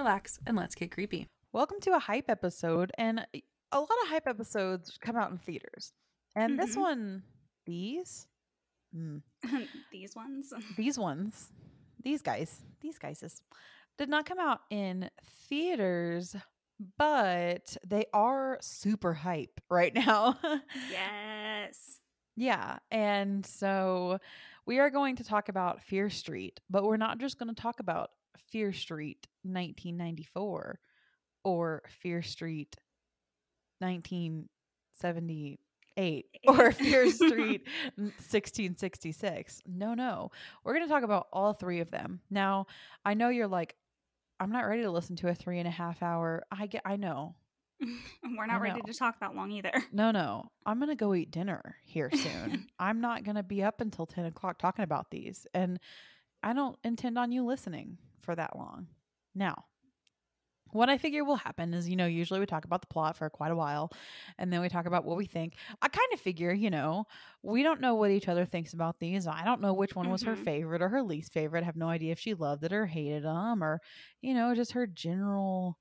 relax, and let's get creepy. Welcome to a hype episode, and a lot of hype episodes come out in theaters. And this Mhm. one, these, mm, These ones. these ones, these guys, these guys did not come out in theaters, but they are super hype right now. yes. Yeah. And so we are going to talk about Fear Street, but we're not just going to talk about Fear Street 1994 or Fear Street 1978 or Fear Street 1666. No, no. We're going to talk about all three of them. Now, I know you're like, I'm not ready to listen to a three and a half hour. I get, I know. We're not ready to talk that long either. No, no. I'm going to go eat dinner here soon. I'm not going to be up until 10 o'clock talking about these. And I don't intend on you listening for that long. Now, what I figure will happen is, you know, usually we talk about the plot for quite a while and then we talk about what we think. I kind of figure, you know, we don't know what each other thinks about these. I don't know which one was her Mhm. favorite or her least favorite. I have no idea if she loved it or hated them or, you know, just her general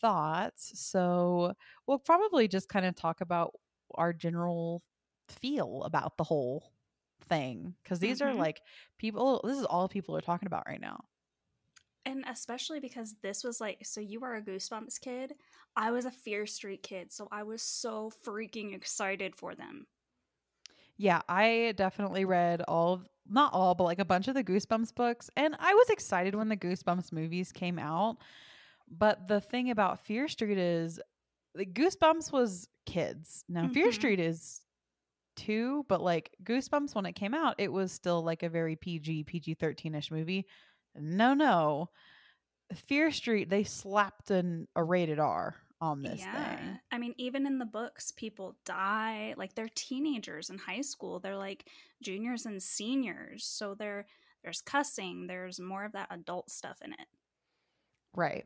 thoughts. So we'll probably just kind of talk about our general feel about the whole thing because these are Mhm. like people, this is all people are talking about right now. And especially because this was like, so you were a Goosebumps kid. I was a Fear Street kid. So I was so freaking excited for them. Yeah, I definitely read all of, not all, but like a bunch of the Goosebumps books. And I was excited when the Goosebumps movies came out. But the thing about Fear Street is the Goosebumps was kids. Now, Fear Mhm. Street is two, but like Goosebumps, when it came out, it was still like a very PG, PG 13 ish movie. No, no. Fear Street, they slapped an, a rated R on this thing. I mean, even in the books, people die. Like they're teenagers in high school. They're like juniors and seniors. So there there's cussing. There's more of that adult stuff in it. Right.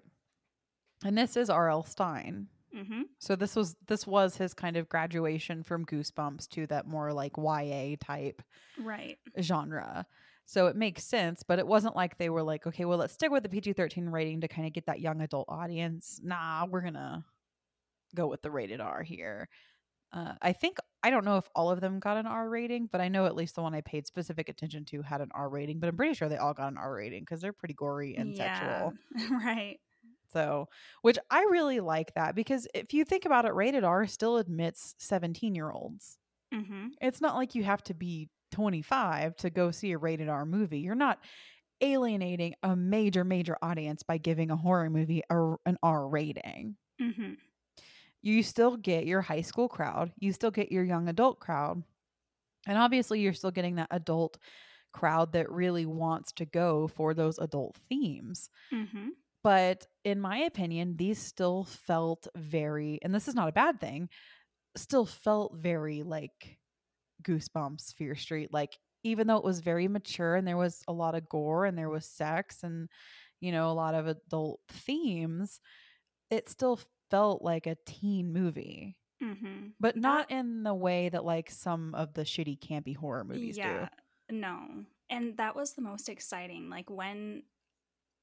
And this is R.L. Stine. Mm-hmm. So this was this was his kind of graduation from Goosebumps to that more like YA type Right. genre. So it makes sense, but it wasn't like they were like, okay, well, let's stick with the PG 13 rating to kind of get that young adult audience. Nah, we're going to go with the rated R here. Uh, I think, I don't know if all of them got an R rating, but I know at least the one I paid specific attention to had an R rating, but I'm pretty sure they all got an R rating because they're pretty gory and sexual. right. So, which I really like that because if you think about it, rated R still admits 17 year olds. Mm-hmm. It's not like you have to be 25 to go see a rated R movie. You're not alienating a major, major audience by giving a horror movie a, an R rating. Mm-hmm. You still get your high school crowd, you still get your young adult crowd. And obviously, you're still getting that adult crowd that really wants to go for those adult themes. Mm-hmm. But in my opinion, these still felt very, and this is not a bad thing, still felt very like Goosebumps, Fear Street. Like, even though it was very mature and there was a lot of gore and there was sex and, you know, a lot of adult themes, it still felt like a teen movie. Mm-hmm. But not in the way that like some of the shitty campy horror movies yeah. do. No. And that was the most exciting. Like when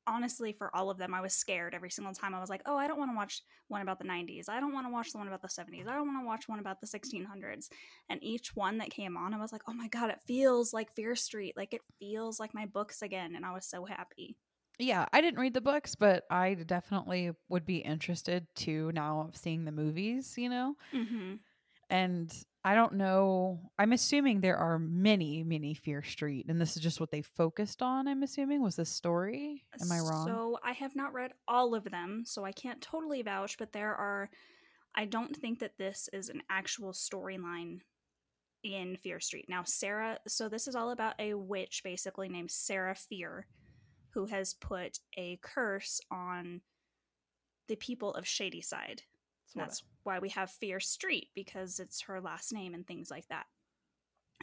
honestly for all of them I was scared every single time. I was like, "Oh, I don't want to watch one about the 90s. I don't want to watch the one about the 70s. I don't want to watch one about the 1600s." And each one that came on, I was like, "Oh my god, it feels like Fear Street. Like it feels like my books again." And I was so happy. Yeah, I didn't read the books, but I definitely would be interested to now seeing the movies, you know? Mm-hmm. And I don't know. I'm assuming there are many, many Fear Street, and this is just what they focused on, I'm assuming, was this story. Uh, Am I wrong? So I have not read all of them, so I can't totally vouch, but there are I don't think that this is an actual storyline in Fear Street. Now, Sarah, so this is all about a witch basically named Sarah Fear who has put a curse on the people of Shadyside. That's why we have Fear Street because it's her last name and things like that.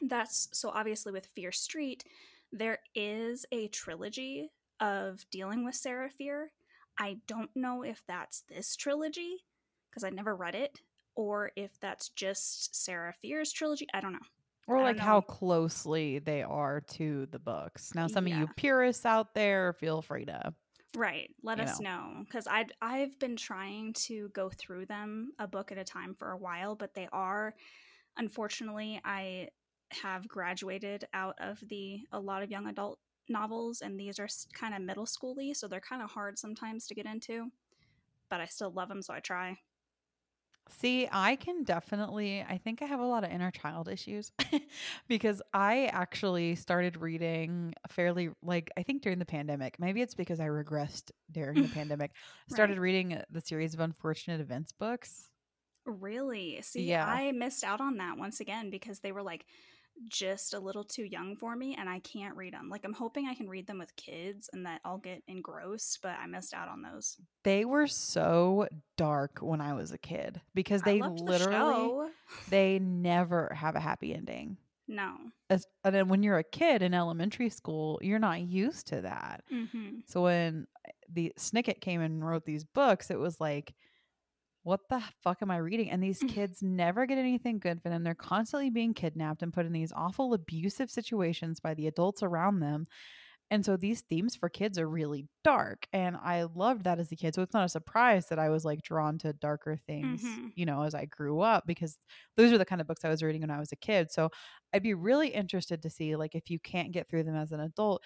That's so obviously with Fear Street, there is a trilogy of dealing with Sarah Fear. I don't know if that's this trilogy because I never read it or if that's just Sarah Fear's trilogy. I don't know. or like how closely they are to the books. Now, some of you purists out there, feel free to. Right. Let us know because I I've been trying to go through them a book at a time for a while, but they are unfortunately I have graduated out of the a lot of young adult novels and these are kind of middle schooly, so they're kind of hard sometimes to get into. But I still love them, so I try. See, I can definitely, I think I have a lot of inner child issues because I actually started reading fairly, like, I think during the pandemic. Maybe it's because I regressed during the pandemic. Started reading uh, the series of Unfortunate Events books. Really? See, Yeah. I missed out on that once again because they were like just a little too young for me and I can't read them. Like I'm hoping I can read them with kids and that I'll get engrossed, but I missed out on those. They were so dark when I was a kid because they loved the literally—they never have a happy ending. No. As, and then when you're a kid in elementary school, you're not used to that. hmm So when the Snicket came and wrote these books, it was like, what the fuck am I reading? And these kids never get anything good for them. They're constantly being kidnapped and put in these awful abusive situations by the adults around them. And so these themes for kids are really dark. And I loved that as a kid. So it's not a surprise that I was like drawn to darker things, Mhm. you know, as I grew up because those are the kind of books I was reading when I was a kid. So I'd be really interested to see like if you can't get through them as an adult,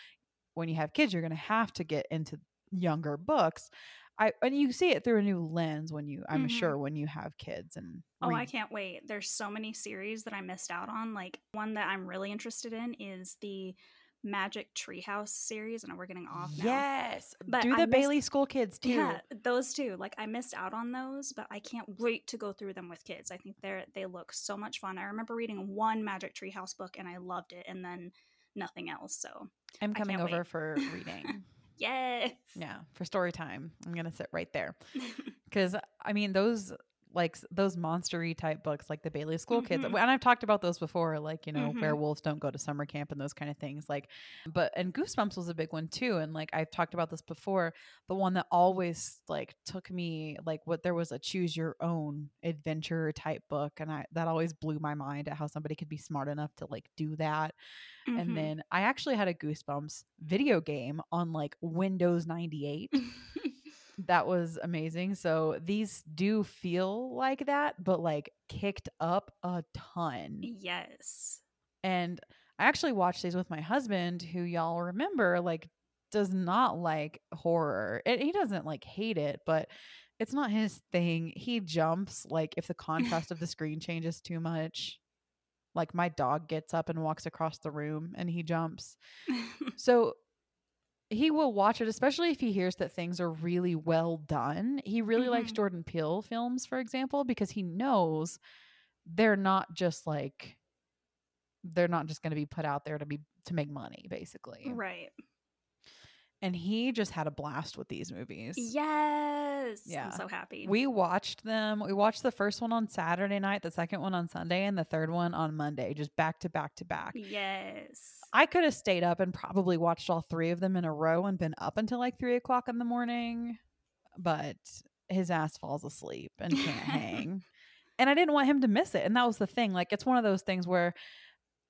when you have kids, you're going to have to get into younger books. I and you see it through a new lens when you I'm Mhm. sure when you have kids and Oh, I can't wait. There's so many series that I missed out on. Like one that I'm really interested in is the Magic Treehouse series, and we're getting off now. Yes. But Do I the missed- Bailey School kids too. Yeah, those two. Like I missed out on those, but I can't wait to go through them with kids. I think they're they look so much fun. I remember reading one Magic Treehouse book and I loved it, and then nothing else. So I'm I coming over wait. for reading. Yes, yeah, for story time. I'm going to sit right there. Cuz I mean those like those monstery type books like the Bailey School kids Mhm. and I've talked about those before like you know Mhm. werewolves don't go to summer camp and those kind of things like but and Goosebumps was a big one too and like I've talked about this before the one that always like took me like what there was a choose your own adventure type book and I that always blew my mind at how somebody could be smart enough to like do that Mhm. and then I actually had a Goosebumps video game on like Windows 98 that was amazing. So these do feel like that, but like kicked up a ton. yes, And I actually watched these with my husband, who y'all remember, like, does not like horror. And he doesn't like hate it, but it's not his thing. He jumps like if the contrast of the screen changes too much. Like my dog gets up and walks across the room and he jumps. So he will watch it, especially if he hears that things are really well done. He really likes Mhm. Jordan Peele films, for example, because he knows they're not just like they're not just going to be put out there to be to make money, basically. right. And he just had a blast with these movies. Yes, Yeah. I'm so happy. We watched them. We watched the first one on Saturday night, the second one on Sunday, and the third one on Monday, just back to back to back. yes, I could have stayed up and probably watched all three of them in a row and been up until like three o'clock in the morning, but his ass falls asleep and can't hang. And I didn't want him to miss it. And that was the thing. Like, it's one of those things where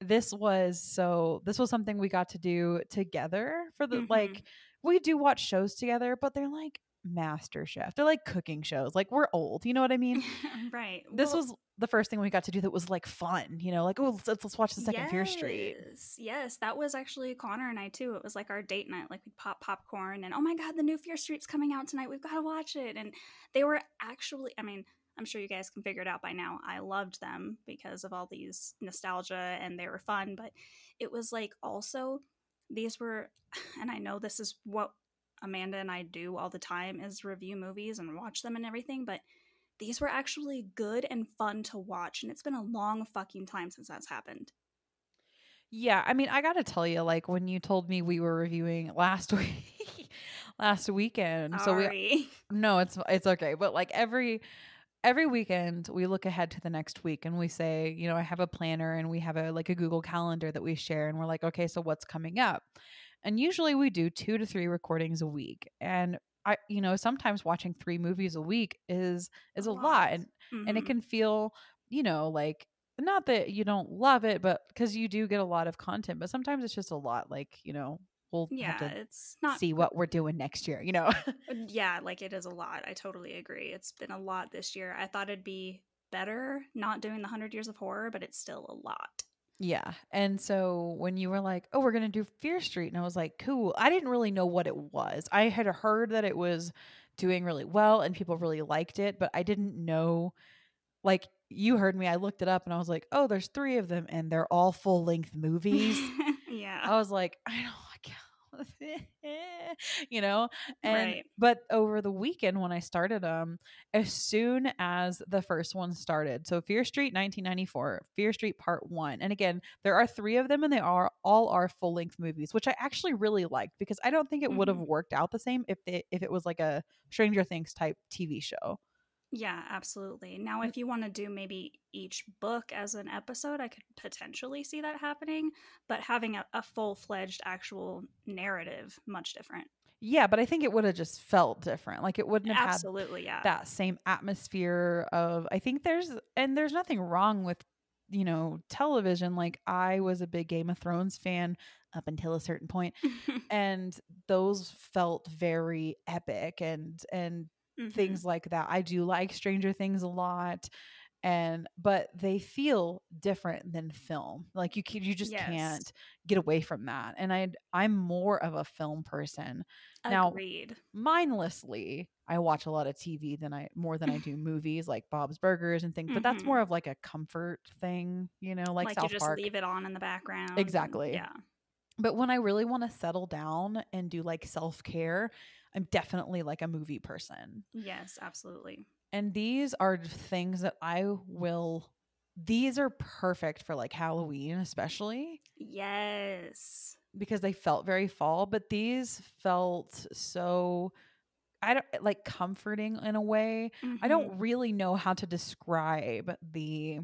this was so, this was something we got to do together for the, Mhm. like, we do watch shows together, but they're like Master Chef. They're like cooking shows. Like, we're old. You know what I mean? right. This Well, was the first thing we got to do that was like fun, you know, like, oh, let's, let's watch the second Fear Street. Yes, yes, that was actually Connor and I too. It was like our date night. Like we'd pop popcorn and oh my god, the new Fear Street's coming out tonight. We've got to watch it. And they were actually, I mean, I'm sure you guys can figure it out by now. I loved them because of all these nostalgia and they were fun. But it was like also these were, and I know this is what Amanda and I do all the time is review movies and watch them and everything, but these were actually good and fun to watch. And it's been a long fucking time since that's happened. Yeah, I mean, I got to tell you, like when you told me we were reviewing last week, last weekend. So we no, it's it's okay. But like every every weekend we look ahead to the next week and we say, you know, I have a planner and we have a like a Google calendar that we share and we're like, okay, so what's coming up? And usually we do 2 to 3 recordings a week. And I you know, sometimes watching 3 movies a week is is a, lot. and and it Mhm. can feel, you know, like not that you don't love it, but because you do get a lot of content, but sometimes it's just a lot. Like, you know, we'll yeah, it's not see what we're doing next year, you know? Uh, yeah, like it is a lot. I totally agree. It's been a lot this year. I thought it'd be better not doing the 100 years of horror, but it's still a lot. Yeah. And so when you were like, oh, we're going to do Fear Street, and I was like, cool. I didn't really know what it was. I had heard that it was doing really well and people really liked it, but I didn't know. Like, you heard me. I looked it up and I was like, oh, there's three of them and they're all full length movies. yeah. I was like, I don't you know and Right. but over the weekend when i started um as soon as the first one started so fear street 1994 fear street part one and again there are three of them and they are all are full length movies which i actually really liked because i don't think it would have Mhm. worked out the same if they if it was like a stranger things type tv show Yeah, absolutely. Now, if you want to do maybe each book as an episode, I could potentially see that happening, but having a, a full fledged actual narrative, much different. yeah but i think it would have just felt different like it wouldn't have had Absolutely, yeah. that same atmosphere of I think there's and there's nothing wrong with you know television like I was a big Game of Thrones fan up until a certain point and those felt very epic and and Mhm. things like that. I do like Stranger Things a lot and but they feel different than film. Like you can, you just Yes. can't get away from that. And I I'm more of a film person now- Agreed. mindlessly i watch a lot of tv than i more than i do movies like bob's burgers and things but that's Mhm. more of like a comfort thing you know like, Like, south you just park leave it on in the background. and- Exactly. Yeah. but when i really want to settle down and do like self-care i'm definitely like a movie person Yes, absolutely. and these are things that i will these are perfect for like halloween especially Yes. because they felt very fall, but these felt so I don't like comforting in a way. I Mhm. don't really know how to describe the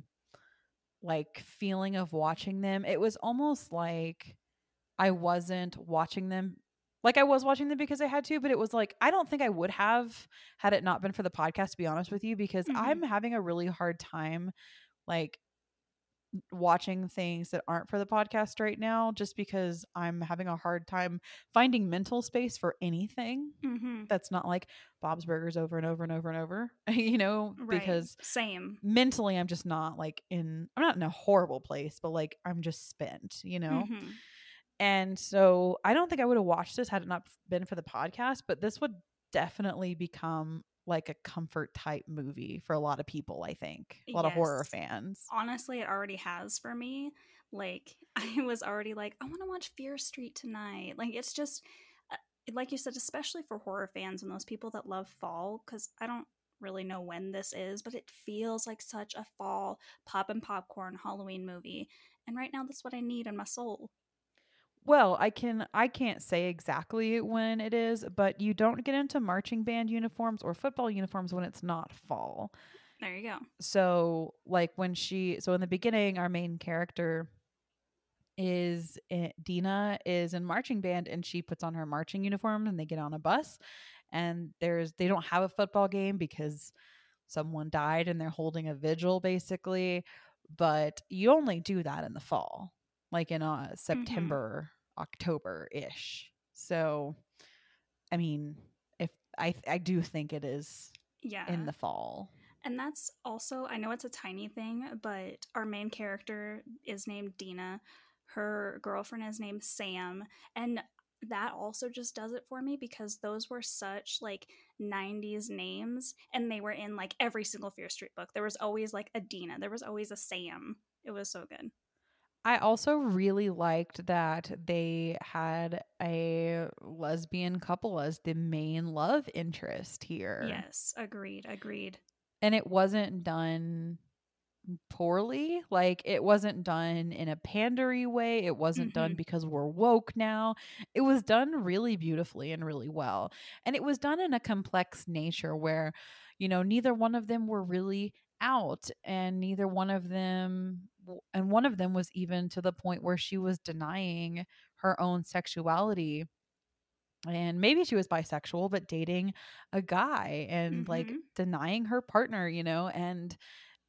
like feeling of watching them. It was almost like I wasn't watching them like I was watching them because I had to, but it was like I don't think I would have had it not been for the podcast to be honest with you because Mhm. I'm having a really hard time like watching things that aren't for the podcast right now just because I'm having a hard time finding mental space for anything Mhm. that's not like Bob's Burgers over and over and over and over, you know, Right. because same. mentally I'm just not like in I'm not in a horrible place, but like I'm just spent, you know. Mhm. And so I don't think I would have watched this had it not been for the podcast, but this would definitely become like a comfort type movie for a lot of people, I think. A lot of horror fans. Honestly, it already has for me. Like, I was already like, I want to watch Fear Street tonight. Like, it's just, uh, like you said, especially for horror fans and those people that love fall, because I don't really know when this is, but it feels like such a fall pop and popcorn Halloween movie. And right now, that's what I need in my soul. Well, I can I can't say exactly when it is, but you don't get into marching band uniforms or football uniforms when it's not fall. There you go. So, like when she so in the beginning our main character is i- Deena is in marching band and she puts on her marching uniform and they get on a bus and there's they don't have a football game because someone died and they're holding a vigil basically, but you only do that in the fall. Like in uh September, October ish. So I mean, if I I do think it is Yeah. in the fall. And that's also, I know it's a tiny thing, but our main character is named Deena. Her girlfriend is named Sam. And that also just does it for me because those were such like 90s names and they were in like every single Fear Street book. There was always like a Deena, there was always a Sam. It was so good. I also really liked that they had a lesbian couple as the main love interest here. Yes, agreed, agreed. And it wasn't done poorly. Like it wasn't done in a pandery way. It wasn't done Mhm. because we're woke now. It was done really beautifully and really well. And it was done in a complex nature where, you know, neither one of them were really out and neither one of them and one of them was even to the point where she was denying her own sexuality and maybe she was bisexual but dating a guy and like Mhm. denying her partner you know and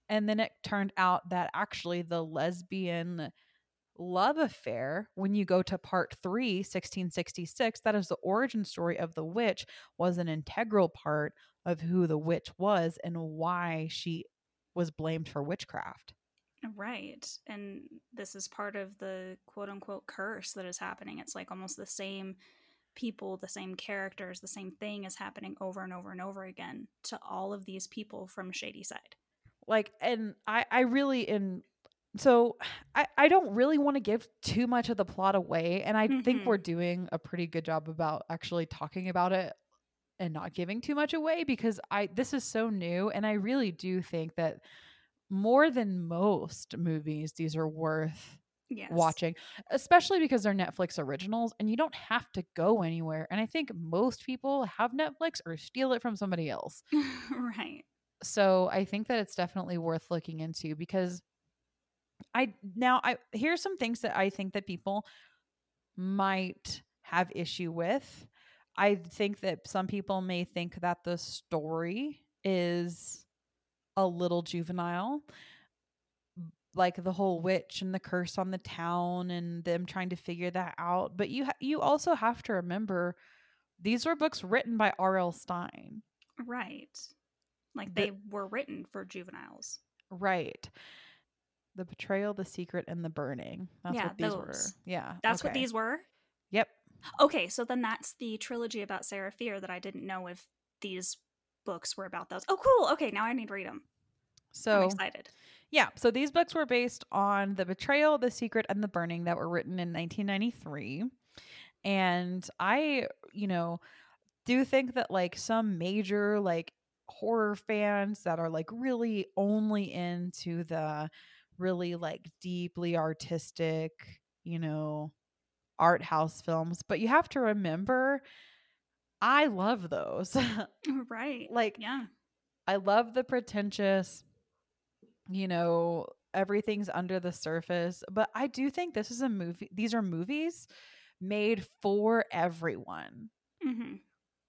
and then it turned out that actually the lesbian love affair when you go to part 3 1666 that is the origin story of the witch was an integral part of who the witch was and why she was blamed for witchcraft Right. And this is part of the quote unquote curse that is happening. It's like almost the same people, the same characters, the same thing is happening over and over and over again to all of these people from Shadyside. like and i i really in so i i don't really want to give too much of the plot away and i think Mhm. we're doing a pretty good job about actually talking about it and not giving too much away because i this is so new and i really do think that more than most movies these are worth Yes. watching especially because they're netflix originals and you don't have to go anywhere and i think most people have netflix or steal it from somebody else right. so I think that it's definitely worth looking into because I now I here's some things that I think that people might have issue with. I think that some people may think that the story is a little juvenile like the whole witch and the curse on the town and them trying to figure that out but you ha- you also have to remember these were books written by R.L. Stine Right. Like The- they were written for juveniles. Right. The betrayal, the secret, and the burning. That's Yeah, what these were. those. Yeah. That's what these were. Okay, so then that's the trilogy about Sarah Fear that I didn't know if these books were about those. Oh, cool. Okay, now I need to read them. I'm So excited. yeah, so these books were based on the betrayal, the secret, and the burning that were written in 1993. And I, you know, do think that like some major like horror fans that are like really only into the really like deeply artistic, you know, art house films, but you have to remember I love those. Right. like yeah. I love the pretentious, you know, everything's under the surface, but I do think this is a movie. These are movies made for everyone. hmm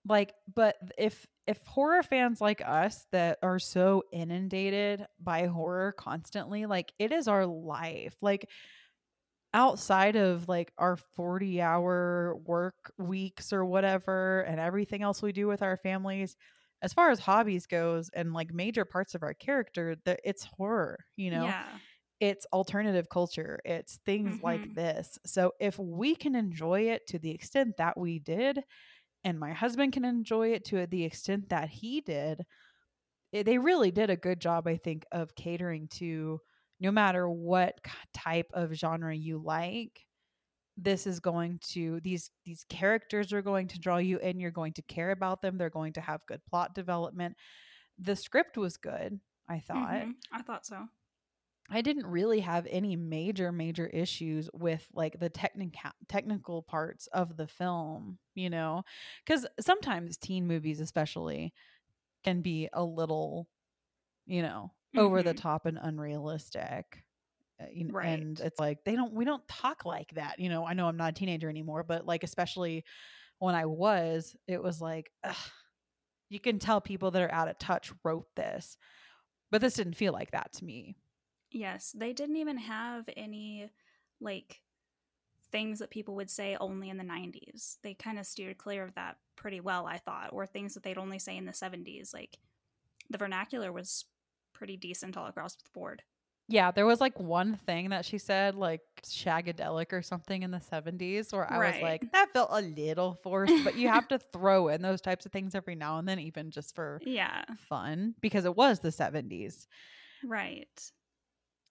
Like, but if if horror fans like us that are so inundated by horror constantly, like it is our life. Like outside of like our 40 hour work weeks or whatever and everything else we do with our families as far as hobbies goes and like major parts of our character that it's horror you know Yeah. it's alternative culture it's things like Mhm. this so if we can enjoy it to the extent that we did and my husband can enjoy it to the extent that he did it- they really did a good job i think of catering to no matter what type of genre you like this is going to these these characters are going to draw you in you're going to care about them they're going to have good plot development the script was good i thought Mhm. I thought so. I didn't really have any major major issues with like the technical technical parts of the film, you know, cuz sometimes teen movies especially can be a little you know, over the Mhm. top and unrealistic. Uh, you kn- Right. And it's like they don't we don't talk like that. You know, I know I'm not a teenager anymore, but like especially when I was, it was like ugh, you can tell people that are out of touch wrote this. But this didn't feel like that to me. Yes, they didn't even have any like things that people would say only in the 90s. They kind of steered clear of that pretty well, I thought, or things that they'd only say in the 70s. Like the vernacular was pretty decent all across the board. Yeah, there was like one thing that she said, like shagadelic or something in the 70s, where I was like, that felt a little forced, but you have to throw in those types of things every now and then, even just for Yeah, fun, because it was the 70s. right.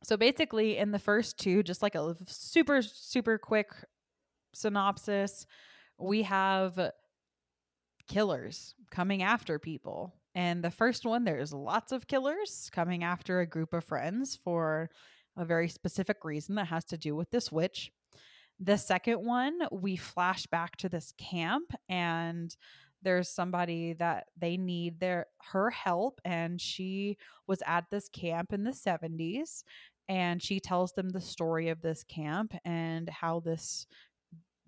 So basically, in the first two, just like a super, super quick synopsis, we have killers coming after people. And the first one, there's lots of killers coming after a group of friends for a very specific reason that has to do with this witch. The second one, we flash back to this camp and there's somebody that they need their her help and she was at this camp in the 70s and she tells them the story of this camp and how this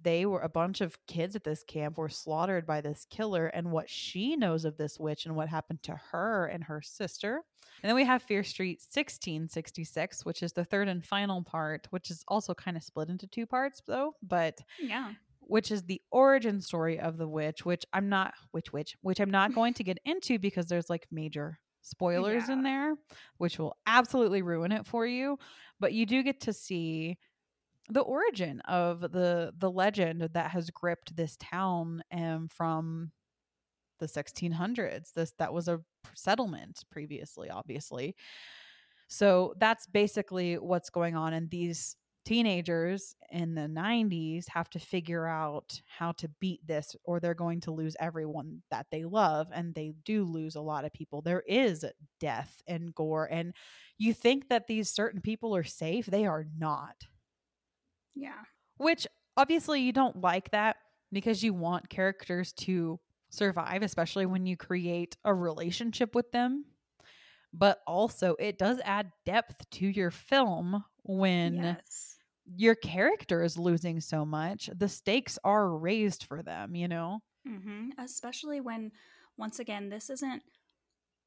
they were a bunch of kids at this camp were slaughtered by this killer and what she knows of this witch and what happened to her and her sister. And then we have Fear Street 1666, which is the third and final part, which is also kind of split into two parts though, but Yeah. which is the origin story of the witch, which I'm not which witch, which I'm not going to get into because there's like major spoilers in there, which will absolutely ruin it for you. But you do get to see the origin of the the legend that has gripped this town um, from the 1600s. This that was a settlement previously, obviously. So that's basically what's going on, and these teenagers in the 90s have to figure out how to beat this or they're going to lose everyone that they love and they do lose a lot of people there is death and gore and you think that these certain people are safe they are not Yeah. which obviously you don't like that because you want characters to survive especially when you create a relationship with them but also it does add depth to your film when yes. your character is losing so much the stakes are raised for them you know hmm Especially when, once again, this isn't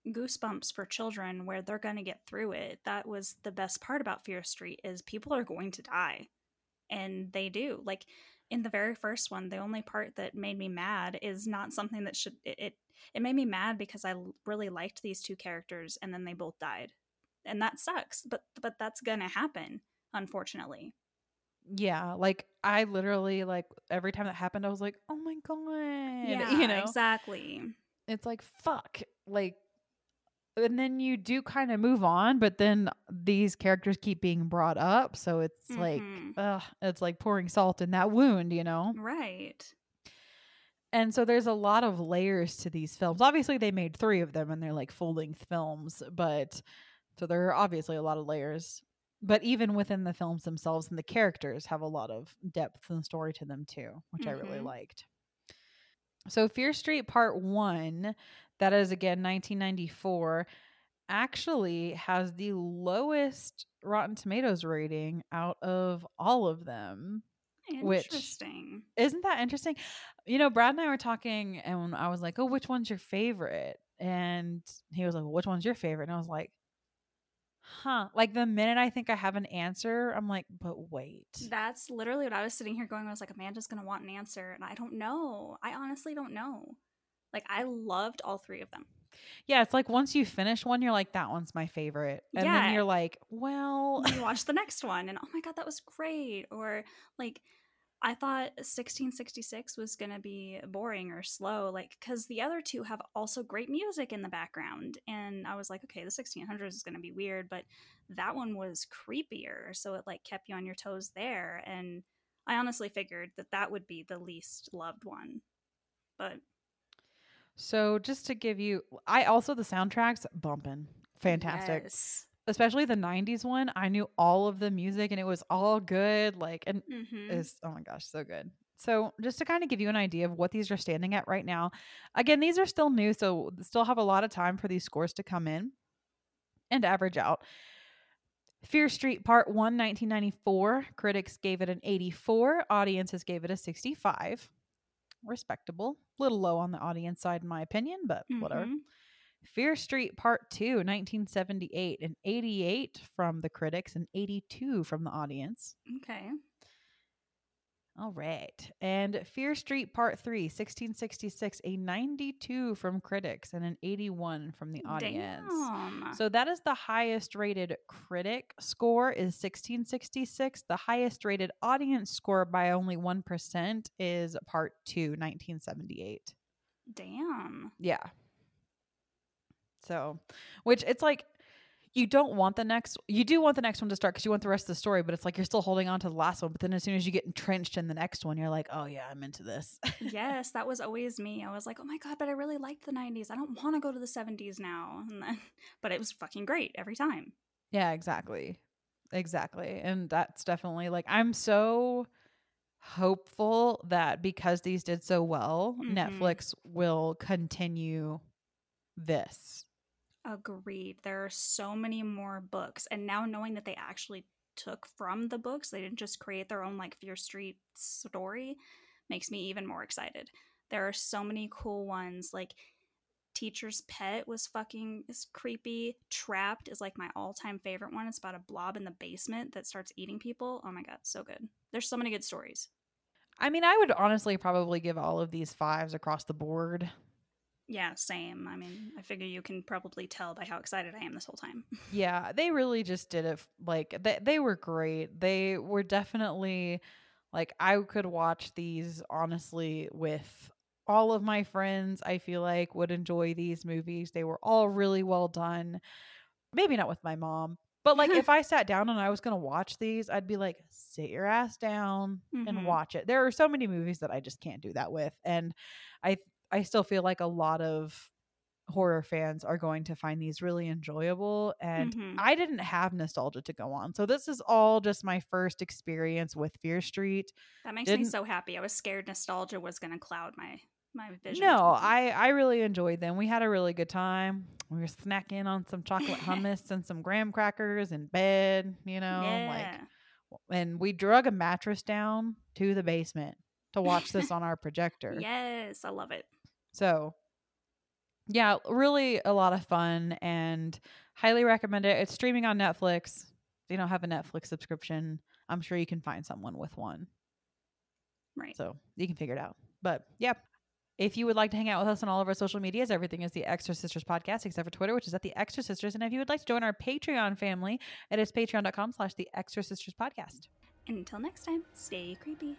goosebumps for children where they're going to get through it. That was the best part about Fear Street is people are going to die, and they do. Like in the very first one, the only part that made me mad is not something that should it. It, it made me mad because i really liked these two characters, and then they both died, and that sucks. But but that's gonna happen, unfortunately. yeah like i literally like every time that happened i was like oh my god Yeah, you know exactly. it's like fuck like and then you do kind of move on but then these characters keep being brought up so it's like Mhm. ugh, it's like pouring salt in that wound you know Right. and so there's a lot of layers to these films obviously they made three of them and they're like full-length films but so there are obviously a lot of layers but even within the films themselves and the characters have a lot of depth and story to them too which i really Mhm. liked so fear street part one that is again 1994 actually has the lowest rotten tomatoes rating out of all of them Which- Interesting. isn't that interesting? You know, Brad and I were talking, and I was like, "Oh, which one's your favorite?" And he was like, well, "Which one's your favorite?" And I was like, "Huh." Like the minute I think I have an answer, I'm like, "But wait." That's literally what I was sitting here going. I was like, Amanda's gonna want an answer, and I don't know. I honestly don't know. Like, I loved all three of them. yeah, it's like once you finish one, you're like, "That one's my favorite," and Yeah. then you're like, "Well." you watch the next one, and oh my god, that was great. Or like, I thought 1666 was gonna be boring or slow, like because the other two have also great music in the background, and I was like, okay, the 1600s is gonna be weird, but that one was creepier, so it like kept you on your toes there, and I honestly figured that that would be the least loved one, but So just to give you, I also the soundtracks bumping, fantastic. Yes. Especially the '90s one. I knew all of the music, and it was all good. Like, and Mhm. is oh my gosh, so good. So just to kind of give you an idea of what these are standing at right now. Again, these are still new, so still have a lot of time for these scores to come in and average out. Fear Street Part 1 1994, critics gave it an 84, audiences gave it a 65. Respectable. A Little low on the audience side in my opinion, but whatever. Mhm. Fear Street Part 2 1978, an 88 from the critics and 82 from the audience. Okay. All right. And Fear Street Part 3, 1666, a 92 from critics and an 81 from the audience. Damn. So that is the highest rated critic score is 1666. The highest rated audience score by only 1% is Part 2, 1978. Damn. Yeah. So, which it's like you don't want the next you do want the next one to start because you want the rest of the story but it's like you're still holding on to the last one but then as soon as you get entrenched in the next one you're like oh yeah i'm into this. Yes that was always me. I was like oh my god but i really liked the 90s i don't want to go to the 70s now. And then, but it was fucking great every time. Yeah exactly. Exactly and that's definitely like i'm so hopeful that because these did so well Mhm. netflix will continue this Agreed. There are so many more books. And now knowing that they actually took from the books, they didn't just create their own like Fear Street story, makes me even more excited. There are so many cool ones. Like Teacher's Pet was fucking is creepy. Trapped is like my all-time favorite one. It's about a blob in the basement that starts eating people. Oh my god, so good. There's so many good stories. i mean i would honestly probably give all of these fives across the board Yeah, same. I mean, I figure you can probably tell by how excited I am this whole time. Yeah, they really just did it. Like they they were great. They were definitely like I could watch these honestly with all of my friends. I feel like would enjoy these movies. They were all really well done. Maybe not with my mom, but like if I sat down and I was going to watch these, I'd be like sit your ass down Mhm. and watch it. There are so many movies that I just can't do that with and I I still feel like a lot of horror fans are going to find these really enjoyable and Mhm. I didn't have nostalgia to go on. So this is all just my first experience with Fear Street. That makes me Didn't- so happy. I was scared nostalgia was going to cloud my my vision. No, I I really enjoyed them. We had a really good time. We were snacking on some chocolate hummus and some graham crackers in bed, you know, yeah. like and we drug a mattress down to the basement to watch this on our projector. yes, I love it. So, yeah, really a lot of fun and highly recommend it. It's streaming on Netflix. If you don't have a Netflix subscription, I'm sure you can find someone with one. Right. So you can figure it out. But yeah, if you would like to hang out with us on all of our social medias, everything is the Extra Sisters podcast, except for Twitter, which is at the Extra Sisters. And if you would like to join our Patreon family, it is patreon.com slash the Extra Sisters podcast. And until next time, stay creepy.